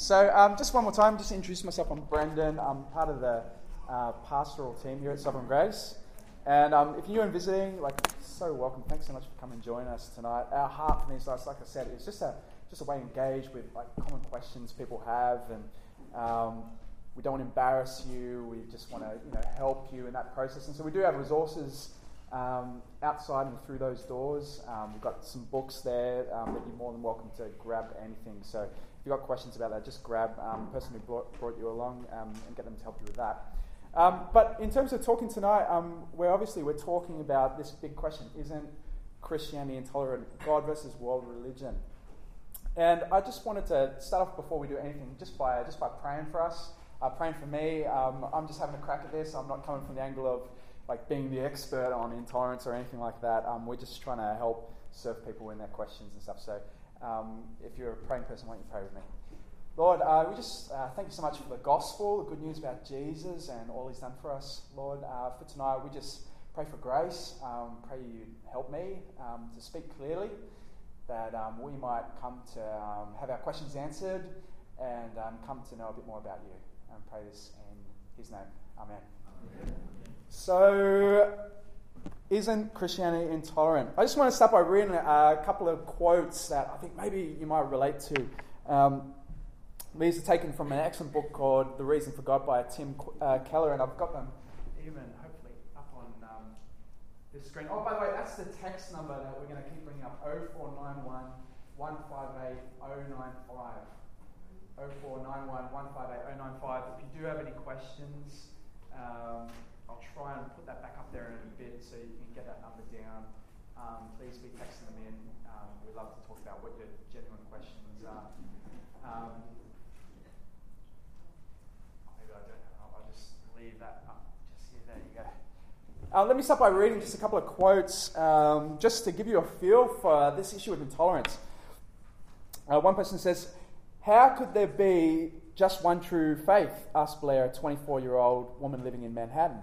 So, um, just one more time, just to introduce myself. I'm Brendan. I'm part of the uh, pastoral team here at Sovereign Grace. And um, if you're in visiting, like, so welcome. Thanks so much for coming and joining us tonight. Our heart for these nights, like I said, is just a just a way to engage with like common questions people have, and um, we don't want to embarrass you. We just want to you know help you in that process. And so we do have resources um, outside and through those doors. Um, we've got some books there um, that you're more than welcome to grab anything. So if you've got questions about that, just grab um, the person who brought, brought you along um, and get them to help you with that. Um, but in terms of talking tonight, um, we're obviously we're talking about this big question: Isn't Christianity intolerant? God versus world religion. And I just wanted to start off before we do anything, just by just by praying for us, uh, praying for me. Um, I'm just having a crack at this. I'm not coming from the angle of like being the expert on intolerance or anything like that. Um, we're just trying to help serve people in their questions and stuff. So um, if you're a praying person, why don't you pray with me? Lord, uh, we just uh, thank you so much for the gospel, the good news about Jesus and all he's done for us. Lord, uh, for tonight, we just pray for grace. Um, pray you help me um, to speak clearly, that um, we might come to um, have our questions answered and um, come to know a bit more about you. And pray this in his name. Amen. Amen. So, isn't Christianity intolerant? I just want to start by reading a couple of quotes that I think maybe you might relate to. Um, these are taken from an excellent book called The Reason for God by Tim uh, Keller, and I've got them even hopefully up on um, this screen. Oh, by the way, that's the text number that we're going to keep bringing up 0491 158 095. 0491 158 095. If you do have any questions, um, I'll try and put that back up there in a bit so you can get that number down. Um, please be texting them in. Um, we'd love to talk about what your genuine questions are. Um, I don't. I'll just leave that up. Just here, there you go. Uh, let me start by reading just a couple of quotes um, just to give you a feel for this issue of intolerance. Uh, one person says, How could there be just one true faith? asked Blair, a 24 year old woman living in Manhattan.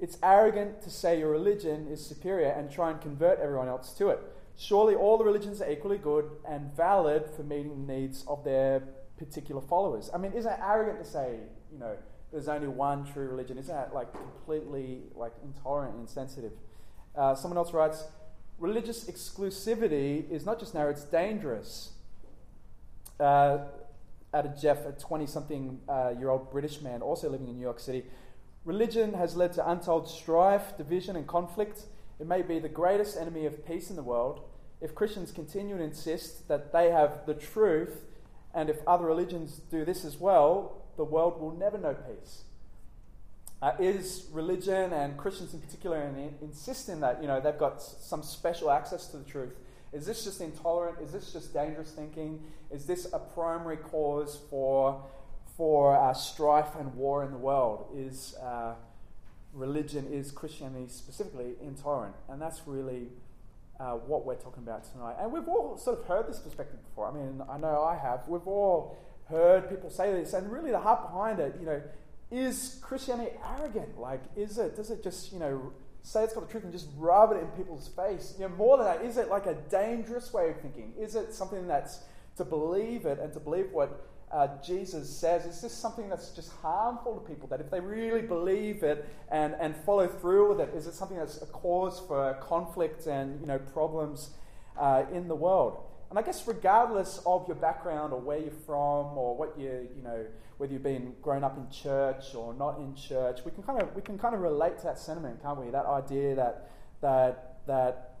It's arrogant to say your religion is superior and try and convert everyone else to it. Surely all the religions are equally good and valid for meeting the needs of their particular followers. I mean, isn't it arrogant to say, you know, there's only one true religion. Isn't that like completely like intolerant and insensitive? Uh, someone else writes, religious exclusivity is not just narrow; it's dangerous. Uh, added Jeff, a 20-something uh, year old British man, also living in New York City. Religion has led to untold strife, division, and conflict. It may be the greatest enemy of peace in the world. If Christians continue to insist that they have the truth, and if other religions do this as well, the world will never know peace. Uh, is religion and Christians in particular in, insisting that you know they've got some special access to the truth? Is this just intolerant? Is this just dangerous thinking? Is this a primary cause for for uh, strife and war in the world? Is uh, religion, is Christianity specifically intolerant? And that's really uh, what we're talking about tonight. And we've all sort of heard this perspective before. I mean, I know I have. We've all heard people say this, and really the heart behind it, you know, is Christianity arrogant? Like, is it, does it just, you know, say it's got the truth and just rub it in people's face? You know, more than that, is it like a dangerous way of thinking? Is it something that's to believe it and to believe what uh, Jesus says? Is this something that's just harmful to people? That if they really believe it and, and follow through with it, is it something that's a cause for conflict and, you know, problems uh, in the world? And I guess regardless of your background or where you're from or what you, you know, whether you've been grown up in church or not in church, we can kind of we can kind of relate to that sentiment, can't we? That idea that that that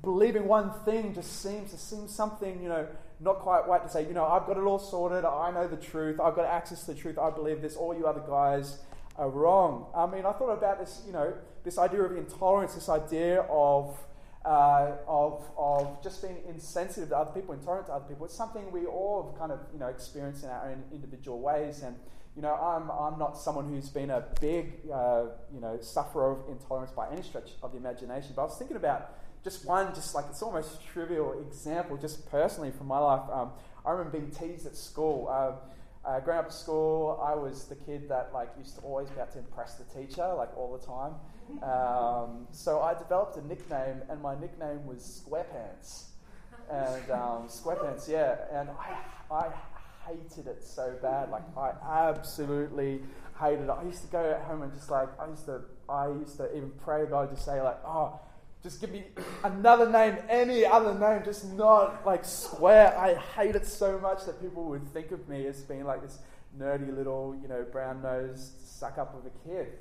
believing one thing just seems to seem something, you know, not quite right to say, you know, I've got it all sorted, I know the truth, I've got access to the truth, I believe this, all you other guys are wrong. I mean, I thought about this, you know, this idea of intolerance, this idea of uh, of, of just being insensitive to other people, intolerant to other people. It's something we all have kind of you know experienced in our own individual ways. And you know, I'm, I'm not someone who's been a big uh, you know sufferer of intolerance by any stretch of the imagination. But I was thinking about just one, just like it's almost a trivial example, just personally from my life. Um, I remember being teased at school. Uh, uh, growing up at school, I was the kid that like used to always be able to impress the teacher, like all the time. Um, so I developed a nickname, and my nickname was Squarepants. And um, Squarepants, yeah. And I, I hated it so bad. Like I absolutely hated it. I used to go at home and just like I used to I used to even pray to God to say like, oh, just give me another name, any other name, just not like square. I hate it so much that people would think of me as being like this nerdy little, you know, brown nosed suck up of a kid.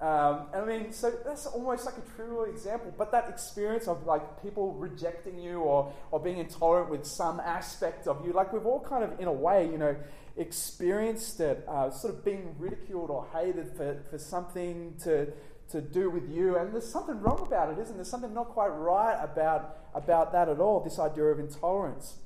Um, I mean, so that's almost like a trivial example, but that experience of like people rejecting you or, or being intolerant with some aspect of you, like we've all kind of, in a way, you know, experienced it, uh, sort of being ridiculed or hated for, for something to, to do with you. And there's something wrong about it, isn't there? Something not quite right about, about that at all, this idea of intolerance.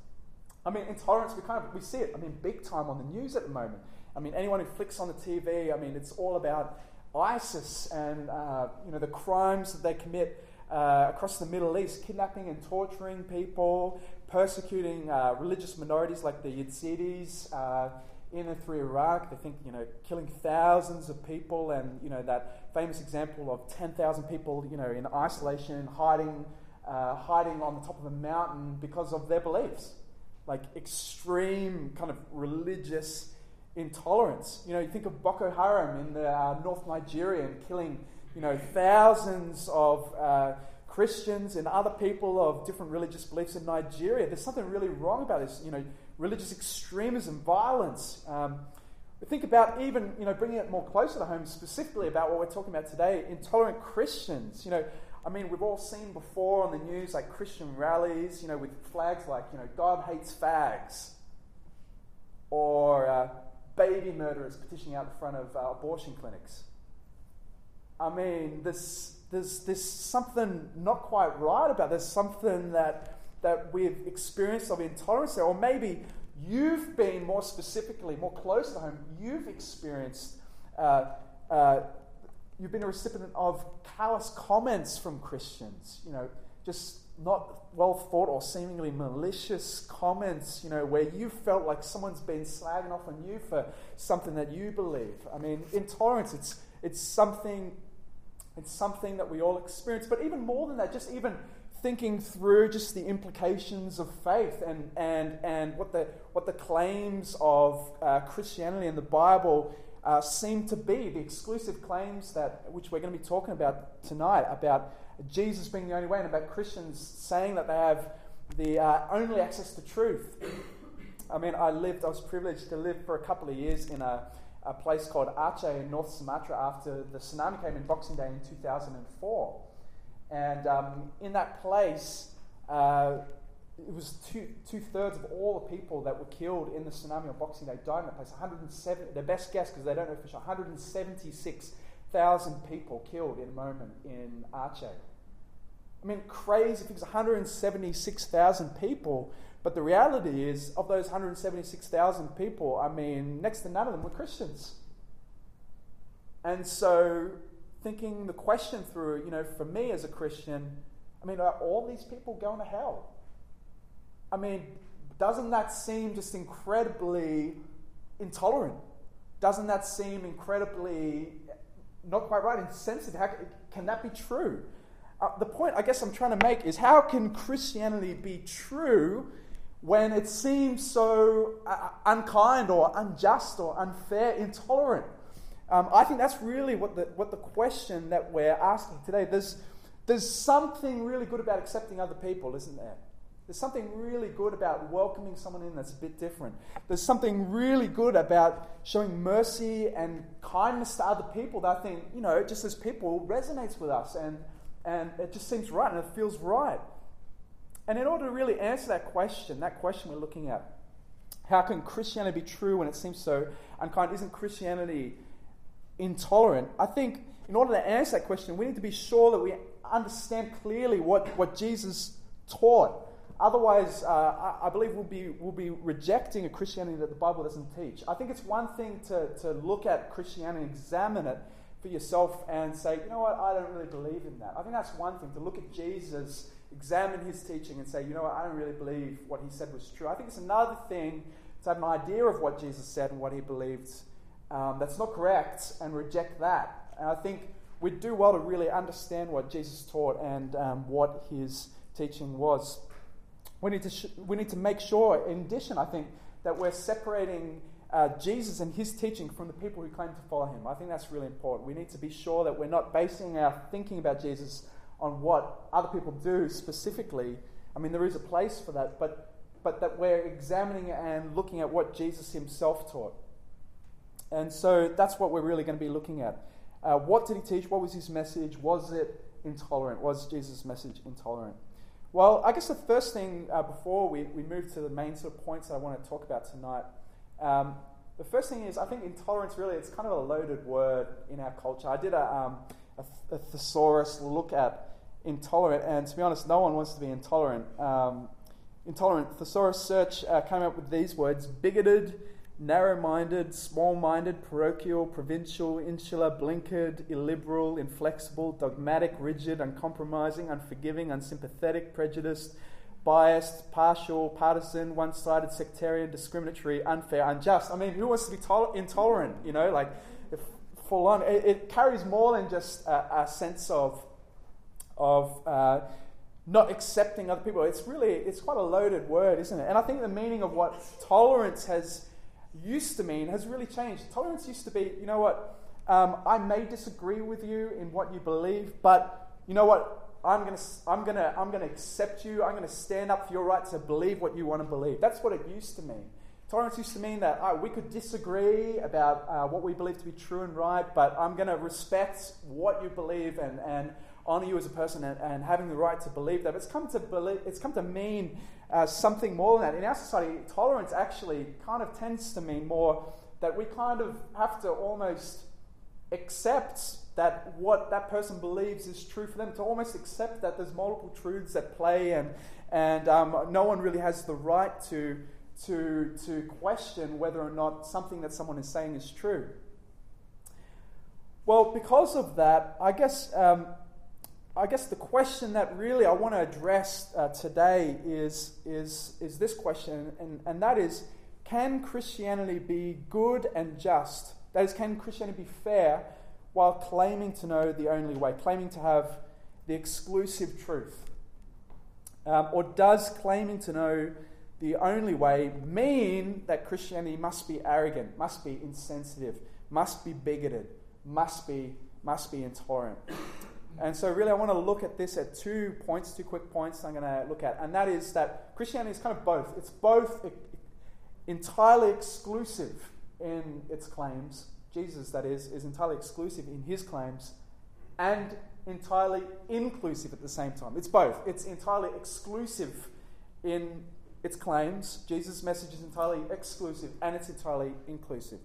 I mean, intolerance, we kind of, we see it, I mean, big time on the news at the moment. I mean, anyone who flicks on the TV, I mean, it's all about ISIS and uh, you know the crimes that they commit uh, across the Middle East, kidnapping and torturing people, persecuting uh, religious minorities like the Yazidis uh, in and through Iraq. They think you know killing thousands of people, and you know that famous example of ten thousand people you know in isolation, hiding, uh, hiding on the top of a mountain because of their beliefs, like extreme kind of religious intolerance. You know, you think of Boko Haram in the, uh, North Nigeria and killing, you know, thousands of uh, Christians and other people of different religious beliefs in Nigeria. There's something really wrong about this. You know, religious extremism, violence. Um, think about even, you know, bringing it more closer to home, specifically about what we're talking about today, intolerant Christians. You know, I mean, we've all seen before on the news like Christian rallies, you know, with flags like, you know, God hates fags. Or uh, baby murderers petitioning out the front of uh, abortion clinics. I mean, there's, there's, there's something not quite right about this, something that, that we've experienced of intolerance there. Or maybe you've been more specifically, more close to home, you've experienced, uh, uh, you've been a recipient of callous comments from Christians. You know, just not well thought or seemingly malicious comments, you know, where you felt like someone's been slagging off on you for something that you believe. I mean, intolerance, it's, it's something it's something that we all experience. But even more than that, just even thinking through just the implications of faith and, and, and what, the, what the claims of uh, Christianity and the Bible uh, seem to be, the exclusive claims that which we're going to be talking about tonight about Jesus being the only way, and about Christians saying that they have the uh, only access to truth. I mean, I lived, I was privileged to live for a couple of years in a, a place called Aceh in North Sumatra after the tsunami came in Boxing Day in 2004. And um, in that place, uh, it was two, two thirds of all the people that were killed in the tsunami on Boxing Day died in that place. 107, their best guess, because they don't know for sure, 176,000 people killed in a moment in Aceh. I mean, crazy things 176,000 people. But the reality is, of those 176,000 people, I mean, next to none of them were Christians. And so, thinking the question through, you know, for me as a Christian, I mean, are all these people going to hell? I mean, doesn't that seem just incredibly intolerant? Doesn't that seem incredibly not quite right, insensitive? How, can that be true? uh, the point I guess I'm trying to make is how can Christianity be true when it seems so uh, unkind or unjust or unfair, intolerant? Um, I think that's really what the, what the question that we're asking today. There's, there's something really good about accepting other people, isn't there? There's something really good about welcoming someone in that's a bit different. There's something really good about showing mercy and kindness to other people that I think, you know, just as people resonates with us. And and it just seems right and it feels right. And in order to really answer that question, that question we're looking at, how can Christianity be true when it seems so unkind? Isn't Christianity intolerant? I think in order to answer that question, we need to be sure that we understand clearly what, what Jesus taught. Otherwise, uh, I, I, believe we'll be, we'll be rejecting a Christianity that the Bible doesn't teach. I think it's one thing to, to look at Christianity and examine it for yourself and say, you know what, I don't really believe in that. I think that's one thing to look at Jesus, examine his teaching, and say, you know what, I don't really believe what he said was true. I think it's another thing to have an idea of what Jesus said and what he believed um, that's not correct and reject that. And I think we'd do well to really understand what Jesus taught and um, what his teaching was. We need, to sh- we need to make sure, in addition, I think, that we're separating uh, Jesus and his teaching from the people who claim to follow him. I think that's really important. We need to be sure that we're not basing our thinking about Jesus on what other people do specifically. I mean, there is a place for that, but, but that we're examining and looking at what Jesus himself taught. And so that's what we're really going to be looking at. Uh, what did he teach? What was his message? Was it intolerant? Was Jesus' message intolerant? Well, I guess the first thing uh, before we, we move to the main sort of points I want to talk about tonight um, the first thing is, I think intolerance really, it's kind of a loaded word in our culture. I did a, um, a, a thesaurus look at intolerant, and to be honest, no one wants to be intolerant. Um, intolerant, thesaurus search uh, came up with these words bigoted, narrow minded, small minded, parochial, provincial, insular, blinkered, illiberal, inflexible, dogmatic, rigid, uncompromising, unforgiving, unsympathetic, prejudiced biased, partial, partisan, one sided, sectarian, discriminatory, unfair, unjust. I mean, who wants to be tol- intolerant? You know, like full on. It, it, carries more than just a, a sense of, of uh, not accepting other people. It's really, it's quite a loaded word, isn't it? And I think the meaning of what tolerance has used to mean has really changed. Tolerance used to be, you know what, um, I may disagree with you in what you believe, but you know what, I'm going to I'm to I'm to accept you. I'm going to stand up for your right to believe what you want to believe. That's what it used to mean. Tolerance used to mean that uh, we could disagree about uh, what we believe to be true and right, but I'm going to respect what you believe and, and honor you as a person and, and having the right to believe that. But it's come to believe, it's come to mean uh, something more than that. In our society, tolerance actually kind of tends to mean more that we kind of have to almost accept that what that person believes is true for them, to almost accept that there's multiple truths at play and, and um, no one really has the right to, to, to question whether or not something that someone is saying is true. Well, because of that, I guess, um, I guess the question that really I want to address uh, today is, is, is this question, and, and that is can Christianity be good and just? That is, can Christianity be fair while claiming to know the only way, claiming to have the exclusive truth? Um, or does claiming to know the only way mean that Christianity must be arrogant, must be insensitive, must be bigoted, must be, must be intolerant? And so, really, I want to look at this at two points, two quick points I'm going to look at. And that is that Christianity is kind of both. It's both entirely exclusive in its claims, Jesus, that is, is entirely exclusive in his claims and entirely inclusive at the same time. It's both. It's entirely exclusive in its claims. Jesus' message is entirely exclusive and it's entirely inclusive.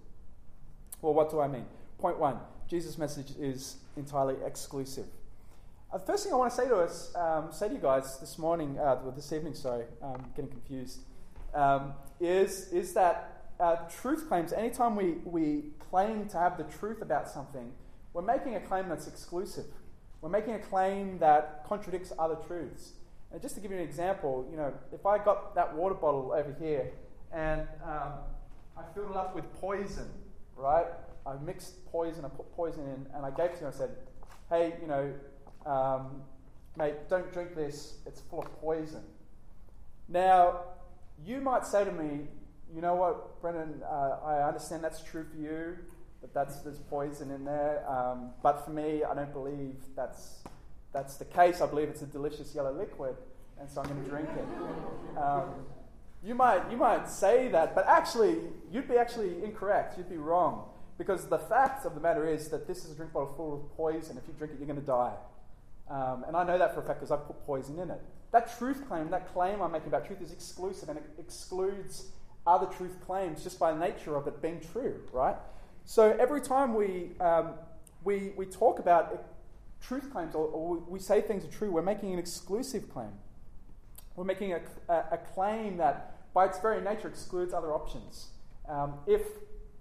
Well, what do I mean? Point one Jesus' message is entirely exclusive. Uh, the first thing I want to say to us, um, say to you guys this morning, uh, this evening, sorry, I'm getting confused, um, is, is that uh, truth claims, anytime we, we claim to have the truth about something, we're making a claim that's exclusive. We're making a claim that contradicts other truths. And just to give you an example, you know, if I got that water bottle over here and um, I filled it up with poison, right? I mixed poison, I put poison in, and I gave it to you. I said, "Hey, you know, um, mate, don't drink this. It's full of poison." Now, you might say to me, you know what, Brendan, uh, I understand that's true for you, but that's, there's poison in there. Um, but for me, I don't believe that's, that's the case. I believe it's a delicious yellow liquid, and so I'm going to drink it. Um, you, might, you might say that, but actually, you'd be actually incorrect. You'd be wrong. Because the fact of the matter is that this is a drink bottle full of poison. If you drink it, you're going to die. Um, and I know that for a fact because I've put poison in it. That truth claim, that claim I'm making about truth is exclusive and it excludes other truth claims just by nature of it being true, right? So every time we, um, we, we talk about truth claims or, or, we say things are true, we're making an exclusive claim. We're making a, a, a claim that by its very nature excludes other options. Um, if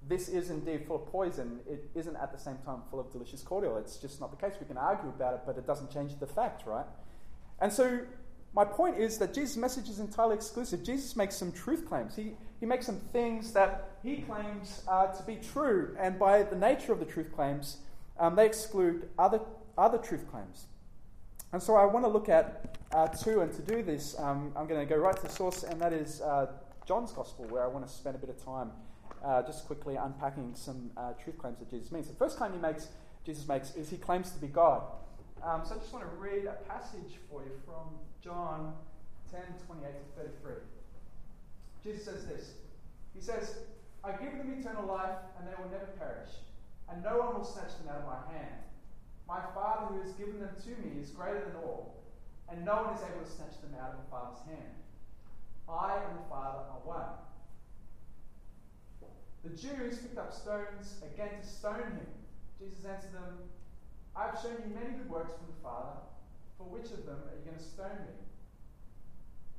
this is indeed full of poison, it isn't at the same time full of delicious cordial. It's just not the case. We can argue about it, but it doesn't change the fact, right? And so my point is that Jesus' message is entirely exclusive. Jesus makes some truth claims. He, he makes some things that he claims uh, to be true, and by the nature of the truth claims, um, they exclude other, other truth claims. And so I want to look at uh, two, and to do this, um, I'm going to go right to the source, and that is uh, John's Gospel, where I want to spend a bit of time uh, just quickly unpacking some uh, truth claims that Jesus makes. The first claim he makes, Jesus makes, is he claims to be God. Um, so I just want to read a passage for you from John 10 28 to 33. Jesus says this He says, I give them eternal life, and they will never perish, and no one will snatch them out of my hand. My Father who has given them to me is greater than all, and no one is able to snatch them out of the Father's hand. I and the Father are one. The Jews picked up stones again to stone him. Jesus answered them, I have shown you many good works from the Father. For which of them are you going to stone me?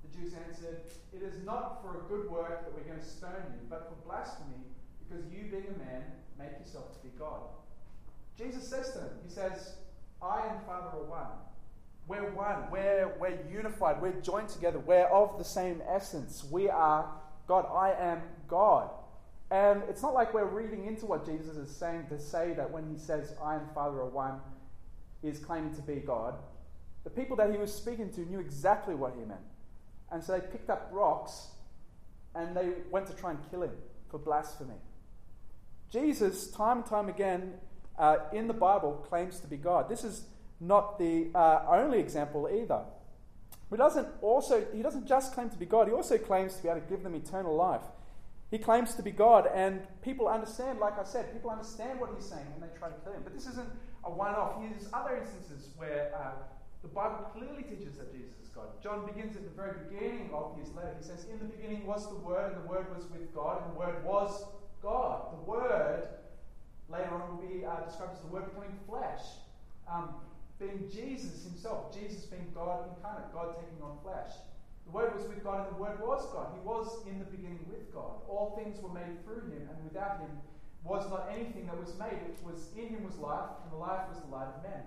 The Jews answered, It is not for a good work that we're going to stone you, but for blasphemy, because you, being a man, make yourself to be God. Jesus says to them, He says, I and Father are one. We're one. We're, we're unified. We're joined together. We're of the same essence. We are God. I am God. And it's not like we're reading into what Jesus is saying to say that when he says, I and Father are one, is claiming to be God. The people that he was speaking to knew exactly what he meant. And so they picked up rocks and they went to try and kill him for blasphemy. Jesus, time and time again uh, in the Bible, claims to be God. This is not the uh, only example either. He doesn't also he doesn't just claim to be God, he also claims to be able to give them eternal life. He claims to be God, and people understand, like I said, people understand what he's saying and they try to kill him. But this isn't a one off. There's other instances where uh, the Bible clearly teaches that Jesus is God. John begins at the very beginning of his letter. He says, In the beginning was the Word, and the Word was with God, and the Word was God. The Word, later on, will be uh, described as the Word becoming flesh, um, being Jesus himself, Jesus being God incarnate, God taking on flesh. The Word was with God, and the Word was God. He was in the beginning with God. All things were made through him, and without him was not anything that was made. It was in him was life, and the life was the light of men.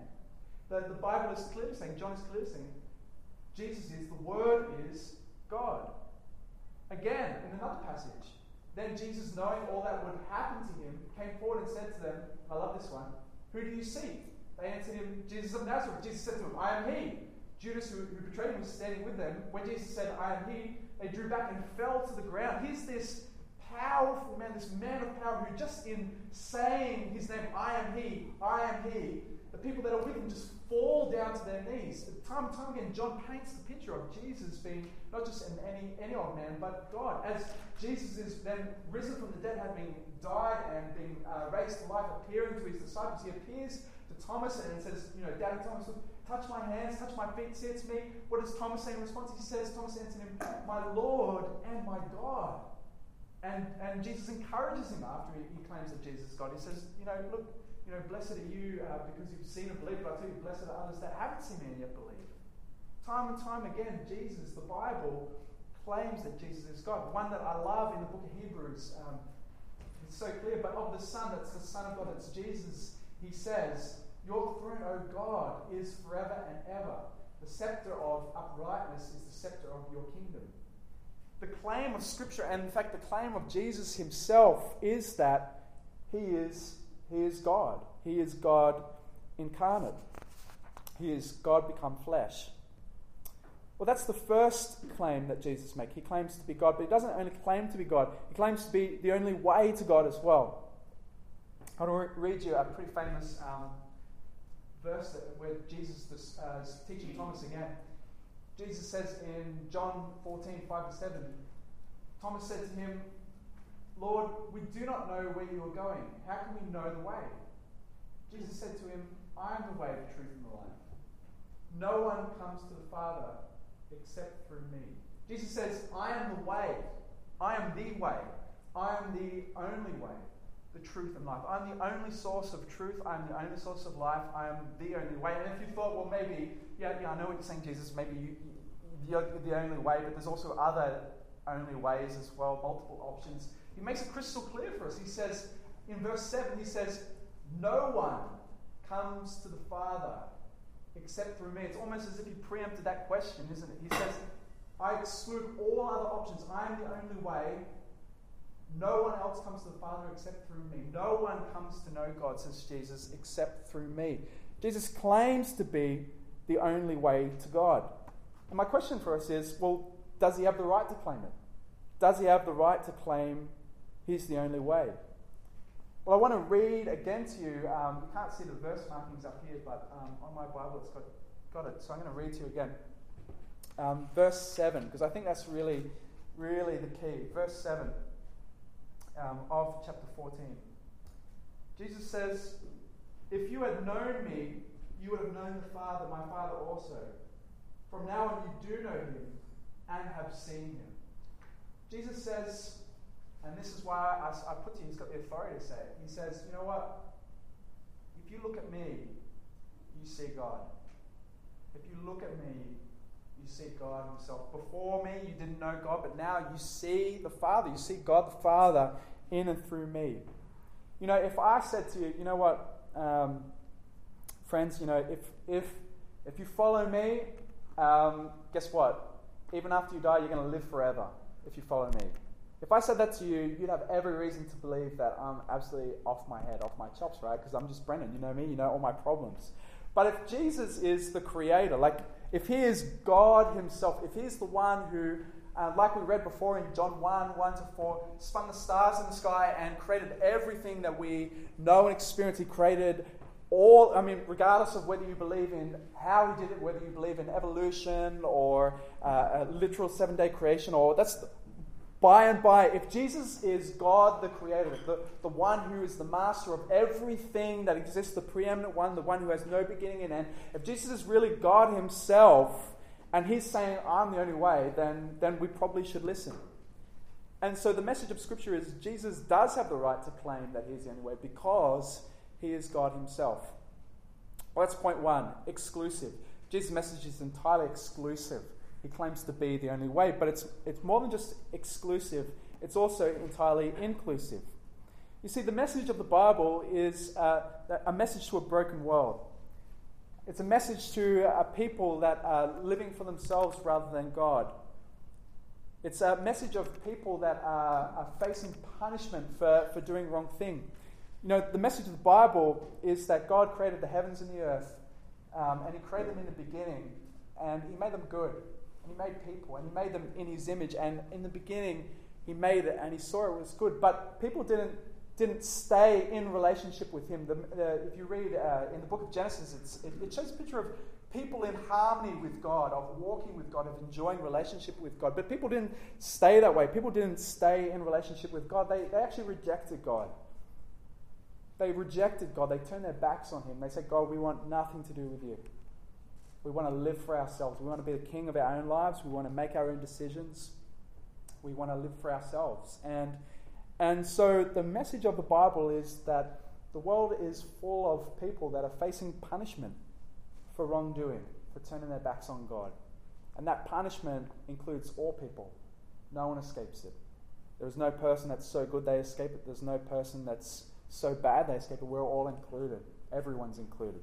The, the Bible is clearly saying, John is clearly saying, Jesus is, the Word is God. Again, in another passage, then Jesus, knowing all that would happen to him, came forward and said to them, I love this one, Who do you seek? They answered him, Jesus of Nazareth. Jesus said to them, I am he. Judas, who, who betrayed him, was standing with them. When Jesus said, I am he, they drew back and fell to the ground. Here's this powerful man, this man of power, who just in saying his name, I am he, I am he, the people that are with him just fall down to their knees. Time and time again, John paints the picture of Jesus being not just an any, any old man, but God. As Jesus is then risen from the dead, having died and been uh, raised to life, appearing to his disciples, he appears to Thomas and says, You know, Daddy Thomas, touch my hands, touch my feet, see to me. What does Thomas say in response? He says, Thomas answered him, My Lord and my God. And, and Jesus encourages him after he, he claims that Jesus is God. He says, You know, look, you know, blessed are you uh, because you've seen and believed, but I tell you, blessed are others that haven't seen and yet believe. Time and time again, Jesus, the Bible, claims that Jesus is God. One that I love in the book of Hebrews, um, it's so clear, but of the Son, that's the Son of God, that's Jesus, he says, Your throne, O God, is forever and ever. The scepter of uprightness is the scepter of your kingdom the claim of Scripture, and in fact, the claim of Jesus himself, is that he is, he is God. He is God incarnate. He is God become flesh. Well, that's the first claim that Jesus makes. He claims to be God, but he doesn't only claim to be God, he claims to be the only way to God as well. I want to read you a pretty famous um, verse where Jesus uh, is teaching Thomas again. Jesus says in John 14, 5 to 7, Thomas said to him, Lord, we do not know where you are going. How can we know the way? Jesus said to him, I am the way, the truth, and the life. No one comes to the Father except through me. Jesus says, I am the way. I am the way. I am the only way, the truth and life. I'm the only source of truth. I'm the only source of life. I am the only way. And if you thought, well, maybe, yeah, yeah, I know what you're saying, Jesus. Maybe you, the, the only way, but there's also other only ways as well, multiple options. He makes it crystal clear for us. He says, in verse 7, he says, No one comes to the Father except through me. It's almost as if he preempted that question, isn't it? He says, I exclude all other options. I am the only way. No one else comes to the Father except through me. No one comes to know God, says Jesus, except through me. Jesus claims to be the only way to God. And my question for us is well, does he have the right to claim it? does he have the right to claim he's the only way? Well, I want to read again to you. Um, you can't see the verse markings up here, but um, on my Bible it's got, got it. So I'm going to read to you again. Um, verse 7, because I think that's really, really the key. Verse 7 um, of chapter 14. Jesus says, If you had known me, you would have known the Father, my Father also. From now on, you do know him and have seen him. Jesus says, and this is why I, I put to you, he's got the authority to say it. He says, You know what? If you look at me, you see God. If you look at me, you see God Himself. Before me, you didn't know God, but now you see the Father. You see God the Father in and through me. You know, if I said to you, you know what, um, friends, you know, if, if, if you follow me, um, guess what? Even after you die, you're going to live forever if you follow me. If I said that to you, you'd have every reason to believe that I'm absolutely off my head, off my chops, right? Because I'm just Brendan, you know me, you know all my problems. But if Jesus is the creator, like if he is God himself, if he's the one who, uh, like we read before in John 1 1 to 4, spun the stars in the sky and created everything that we know and experience, he created all, I mean, regardless of whether you believe in how he did it, whether you believe in evolution or uh, a literal seven day creation, or that's by and by, if Jesus is God the Creator, the, the one who is the master of everything that exists, the preeminent one, the one who has no beginning and end, if Jesus is really God Himself and He's saying, I'm the only way, then, then we probably should listen. And so the message of Scripture is Jesus does have the right to claim that He's the only way because He is God Himself. Well, that's point one exclusive. Jesus' message is entirely exclusive. He claims to be the only way, but it's, it's more than just exclusive, it's also entirely inclusive. You see, the message of the Bible is uh, a message to a broken world. It's a message to a people that are living for themselves rather than God. It's a message of people that are, are facing punishment for, for doing wrong thing. You know, the message of the Bible is that God created the heavens and the earth, um, and He created them in the beginning, and He made them good. And He made people and he made them in his image. And in the beginning, he made it and he saw it was good. But people didn't, didn't stay in relationship with him. The, if you read uh, in the book of Genesis, it, it shows a picture of people in harmony with God, of walking with God, of enjoying relationship with God. But people didn't stay that way. People didn't stay in relationship with God. They, they actually rejected God. They rejected God. They turned their backs on Him. They said, God, we want nothing to do with you. We want to live for ourselves. We want to be the king of our own lives. We want to make our own decisions. We want to live for ourselves. And, and so the message of the Bible is that the world is full of people that are facing punishment for wrongdoing, for turning their backs on God. And that punishment includes all people. No one escapes it. There is no person that's so good they escape it. There's no person that's so bad they escape it. We're all included. Everyone's included.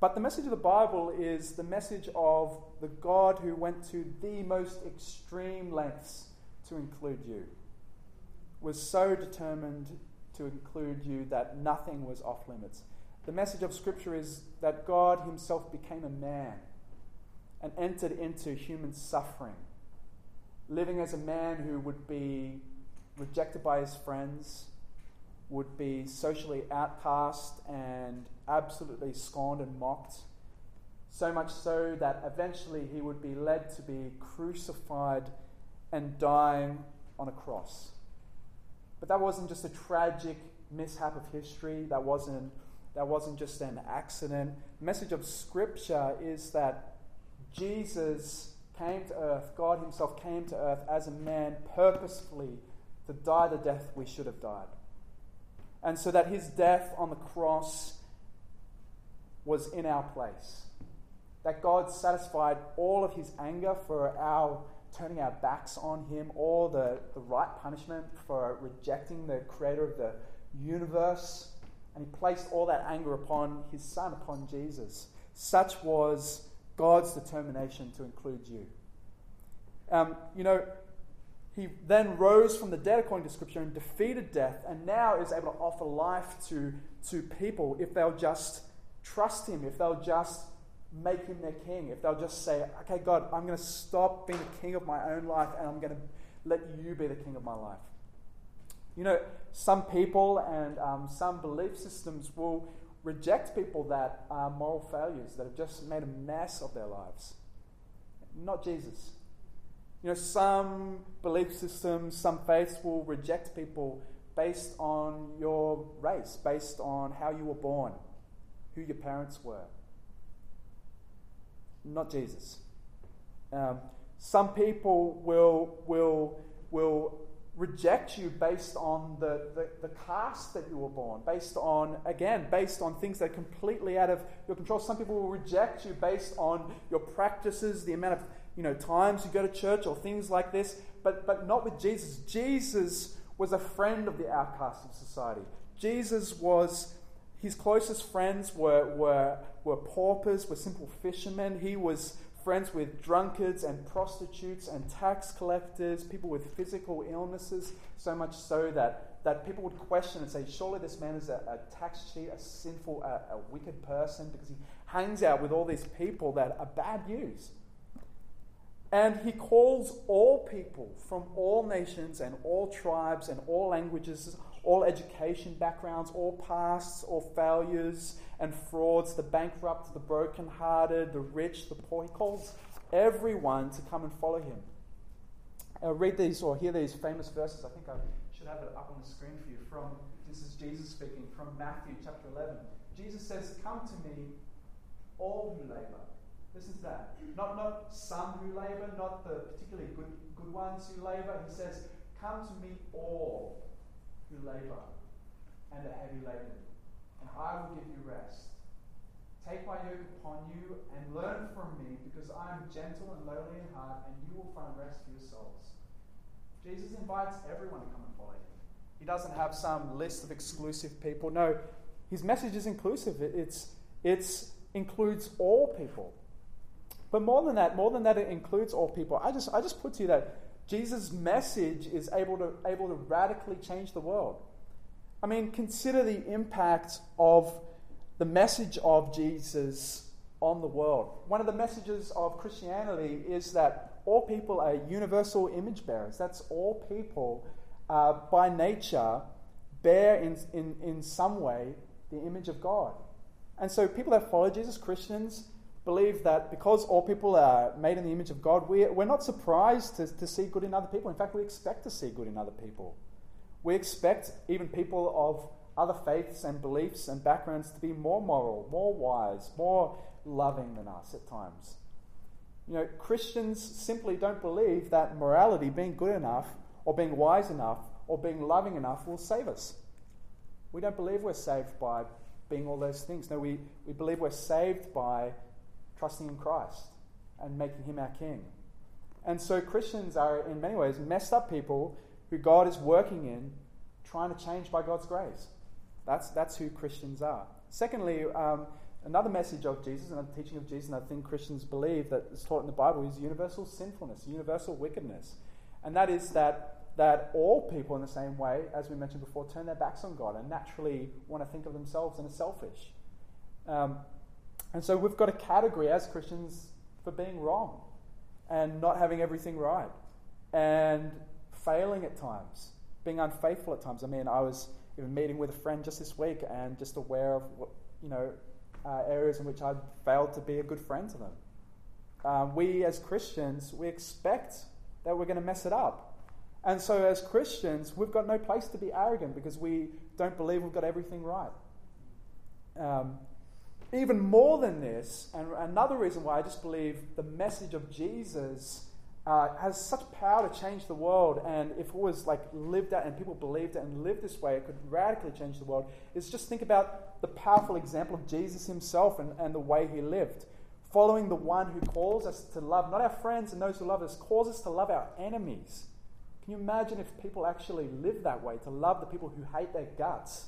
But the message of the Bible is the message of the God who went to the most extreme lengths to include you, was so determined to include you that nothing was off limits. The message of Scripture is that God Himself became a man and entered into human suffering, living as a man who would be rejected by his friends, would be socially outcast and absolutely scorned and mocked. So much so that eventually he would be led to be crucified and dying on a cross. But that wasn't just a tragic mishap of history, that wasn't, that wasn't just an accident. The message of Scripture is that Jesus came to earth, God Himself came to earth as a man purposefully to die the death we should have died. And so that His death on the cross was in our place. That God satisfied all of his anger for our turning our backs on him, all the, the right punishment for rejecting the creator of the universe. And he placed all that anger upon his son, upon Jesus. Such was God's determination to include you. Um, you know, he then rose from the dead, according to Scripture, and defeated death, and now is able to offer life to, to people if they'll just trust Him, if they'll just make Him their king, if they'll just say, okay, God, I'm going to stop being the king of my own life and I'm going to let you be the king of my life. You know, some people and um, some belief systems will reject people that are moral failures, that have just made a mess of their lives. Not Jesus. You know, some belief systems, some faiths will reject people based on your race, based on how you were born, who your parents were. Not Jesus. Um, some people will, will, will reject you based on the, the, the caste that you were born, based on, again, based on things that are completely out of your control. Some people will reject you based on your practices, the amount of you know, times you go to church or things like this, but, but not with Jesus. Jesus was a friend of the outcast of society. Jesus was, his closest friends were, were, were paupers, were simple fishermen. He was friends with drunkards and prostitutes and tax collectors, people with physical illnesses, so much so that, that people would question and say, Surely this man is a, a tax cheat, a sinful, a, a wicked person, because he hangs out with all these people that are bad news. And he calls all people from all nations and all tribes and all languages, all education backgrounds, all pasts, all failures and frauds, the bankrupt, the brokenhearted, the rich, the poor. He calls everyone to come and follow him. I'll read these or hear these famous verses. I think I should have it up on the screen for you. From this is Jesus speaking from Matthew chapter 11. Jesus says, "Come to me, all who labor." Listen to that. Not not some who labor, not the particularly good good ones who labor. He says, "Come to me, all who labor and are heavy laden, and I will give you rest. Take my yoke upon you and learn from me, because I am gentle and lowly in heart, and you will find rest for your souls. Jesus invites everyone to come and follow him. He doesn't have some list of exclusive people. No, his message is inclusive. It's, it's includes all people. But more than that, more than that, it includes all people. I just, I just put to you that Jesus' message is able to, able to radically change the world. I mean, consider the impact of the message of Jesus on the world. One of the messages of Christianity is that all people are universal image bearers. That's all people, uh, by nature, bear in, in, in some way the image of God. And so, people that follow Jesus, Christians, believe that because all people are made in the image of God, we, we're not surprised to, to see good in other people. In fact, we expect to see good in other people. We expect even people of other faiths and beliefs and backgrounds to be more moral, more wise, more loving than us at times. You know, Christians simply don't believe that morality, being good enough, or being wise enough, or being loving enough, will save us. We don't believe we're saved by being all those things. No, we, we believe we're saved by trusting in Christ and making him our king. And so Christians are, in many ways, messed up people who God is working in, trying to change by God's grace. That's, that's who Christians are. Secondly, um, another message of Jesus, another teaching of Jesus, and I think Christians believe that is taught in the Bible is universal sinfulness, universal wickedness. And that is that, that all people, in the same way, as we mentioned before, turn their backs on God and naturally want to think of themselves and are selfish. Um, and so we've got a category as Christians for being wrong and not having everything right and failing at times, being unfaithful at times. I mean, I was even meeting with a friend just this week and just aware of what, you know, uh, areas in which I'd failed to be a good friend to them. Um, we as Christians, we expect that we're going to mess it up. And so as Christians, we've got no place to be arrogant because we don't believe we've got everything right. Um, even more than this, and another reason why I just believe the message of Jesus uh, has such power to change the world, and if it was like lived out and people believed it and lived this way, it could radically change the world, is just think about the powerful example of Jesus himself and, and the way he lived. Following the one who calls us to love, not our friends and those who love us, calls us to love our enemies. Can you imagine if people actually lived that way, to love the people who hate their guts?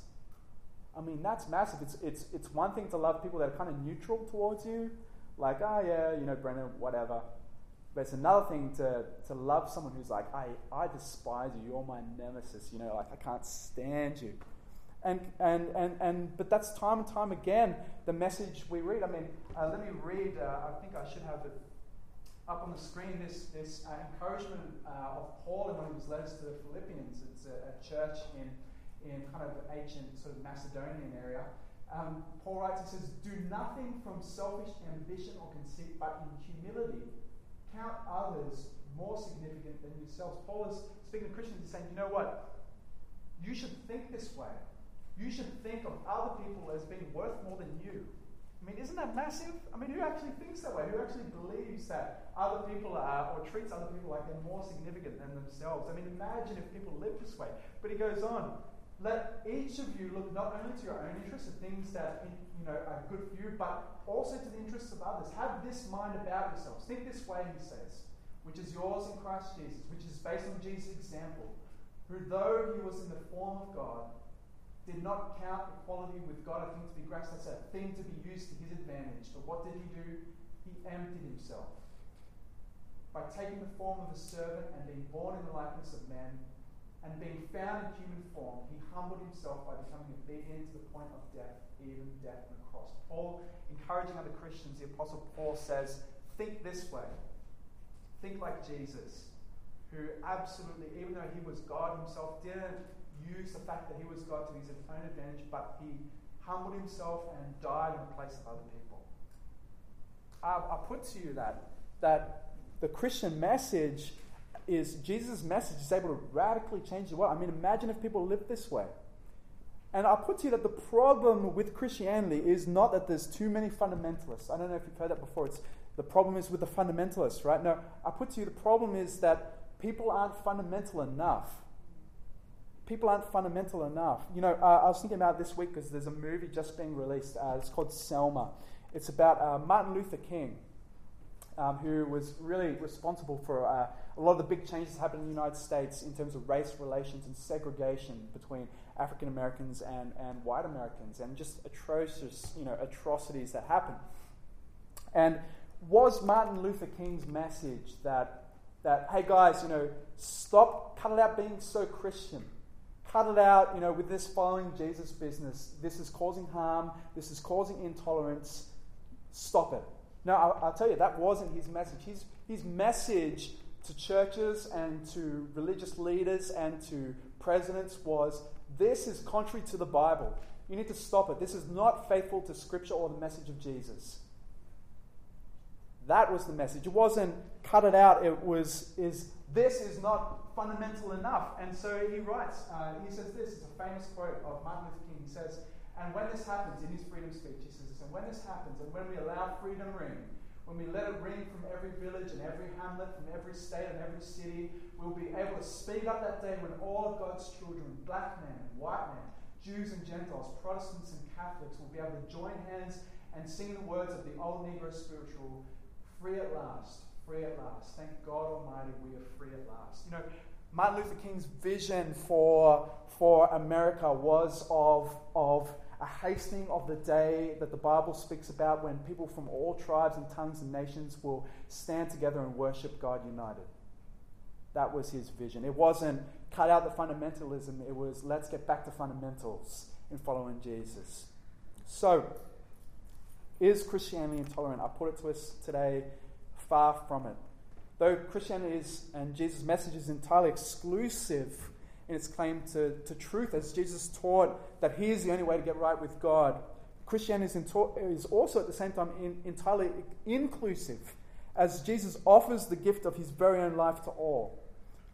I mean, that's massive. It's, it's, it's one thing to love people that are kind of neutral towards you, like, oh, yeah, you know, Brendan, whatever. But it's another thing to, to love someone who's like, I, I despise you, you're my nemesis, you know, like, I can't stand you. And, and, and, and, but that's time and time again the message we read. I mean, uh, let me read, uh, I think I should have it up on the screen this, this uh, encouragement uh, of Paul in one of his letters to the Philippians. It's a, a, church in, in kind of ancient sort of Macedonian area. Um, Paul writes, he says, Do nothing from selfish ambition or conceit, but in humility count others more significant than yourselves. Paul is speaking to Christians and saying, You know what? You should think this way. You should think of other people as being worth more than you. I mean, isn't that massive? I mean, who actually thinks that way? Who actually believes that other people are, or treats other people like they're more significant than themselves? I mean, imagine if people lived this way. But he goes on, let each of you look not only to your own interests, the things that you know are good for you, but also to the interests of others. Have this mind about yourselves. Think this way, he says, which is yours in Christ Jesus, which is based on Jesus' example, who though he was in the form of God, did not count equality with God a thing to be grasped That's a thing to be used to his advantage. But what did he do? He emptied himself. By taking the form of a servant and being born in the likeness of man, and being found in human form, he humbled himself by becoming obedient to the point of death, even death on the cross. Paul, encouraging other Christians, the Apostle Paul says, think this way. Think like Jesus, who absolutely, even though he was God himself, didn't use the fact that he was God to his own advantage, but he humbled himself and died in the place of other people. I, I put to you that, that the Christian message is Jesus' message is able to radically change the world. I mean, imagine if people lived this way. And I put to you that the problem with Christianity is not that there's too many fundamentalists. I don't know if you've heard that before. It's the problem is with the fundamentalists, right? No, I put to you the problem is that people aren't fundamental enough people aren't fundamental enough. You know, uh, I was thinking about this week because there's a movie just being released. Uh, it's called Selma. It's about uh, Martin Luther King, um, who was really responsible for uh, a lot of the big changes that happened in the United States in terms of race relations and segregation between African Americans and, and white Americans, and just atrocious, you know, atrocities that happened. And was Martin Luther King's message that that hey guys, you know, stop, cut it out being so Christian cut it out, you know, with this following Jesus business. This is causing harm. This is causing intolerance. Stop it. No, I'll, I'll tell you, that wasn't his message. His, his message to churches and to religious leaders and to presidents was this is contrary to the Bible. You need to stop it. This is not faithful to Scripture or the message of Jesus. That was the message. It wasn't cut it out. It was is this is not fundamental enough. And so he writes, uh, he says this, it's a famous quote of Martin Luther King. He says, and when this happens, in his freedom speech, he says and when this happens, and when we allow freedom ring, when we let it ring from every village and every hamlet, from every state and every city, we'll be able to speed up that day when all of God's children, black men and white men, Jews and Gentiles, Protestants and Catholics, will be able to join hands and sing the words of the old Negro spiritual, free at last, free at last. Thank God Almighty, we are free at last. You know, Martin Luther King's vision for, for America was of, of a hastening of the day that the Bible speaks about when people from all tribes and tongues and nations will stand together and worship God united. That was his vision. It wasn't cut out the fundamentalism, it was let's get back to fundamentals in following Jesus. So, is Christianity intolerant? I put it to us today far from it. Though Christianity is, and Jesus' message is entirely exclusive in its claim to, to truth, as Jesus taught that He is the only way to get right with God, Christianity is, also at the same time in, entirely inclusive, as Jesus offers the gift of His very own life to all.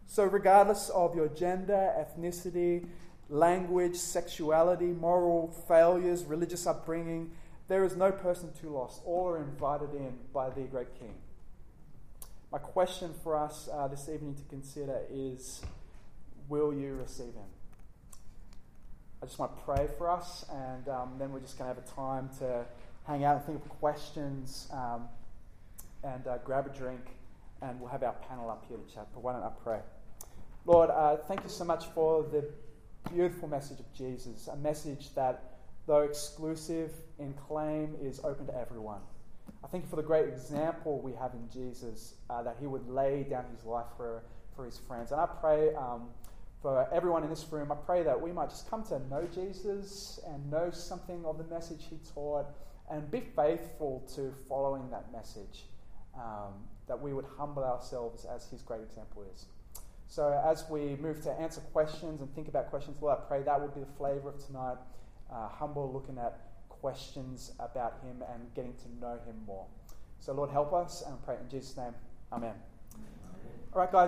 So, regardless of your gender, ethnicity, language, sexuality, moral failures, religious upbringing, there is no person too lost. All are invited in by the great King. My question for us uh, this evening to consider is Will you receive Him? I just want to pray for us, and um, then we're just going to have a time to hang out and think of questions um, and uh, grab a drink, and we'll have our panel up here to chat. But why don't I pray? Lord, uh, thank you so much for the beautiful message of Jesus, a message that, though exclusive in claim, is open to everyone. I thank you for the great example we have in Jesus uh, that he would lay down his life for, for his friends. And I pray um, for everyone in this room, I pray that we might just come to know Jesus and know something of the message he taught and be faithful to following that message. Um, that we would humble ourselves as his great example is. So, as we move to answer questions and think about questions, Lord, I pray that would be the flavor of tonight. Uh, humble, looking at questions about him and getting to know him more. So, Lord, help us and pray in Jesus' name. Amen. Amen. All right, guys.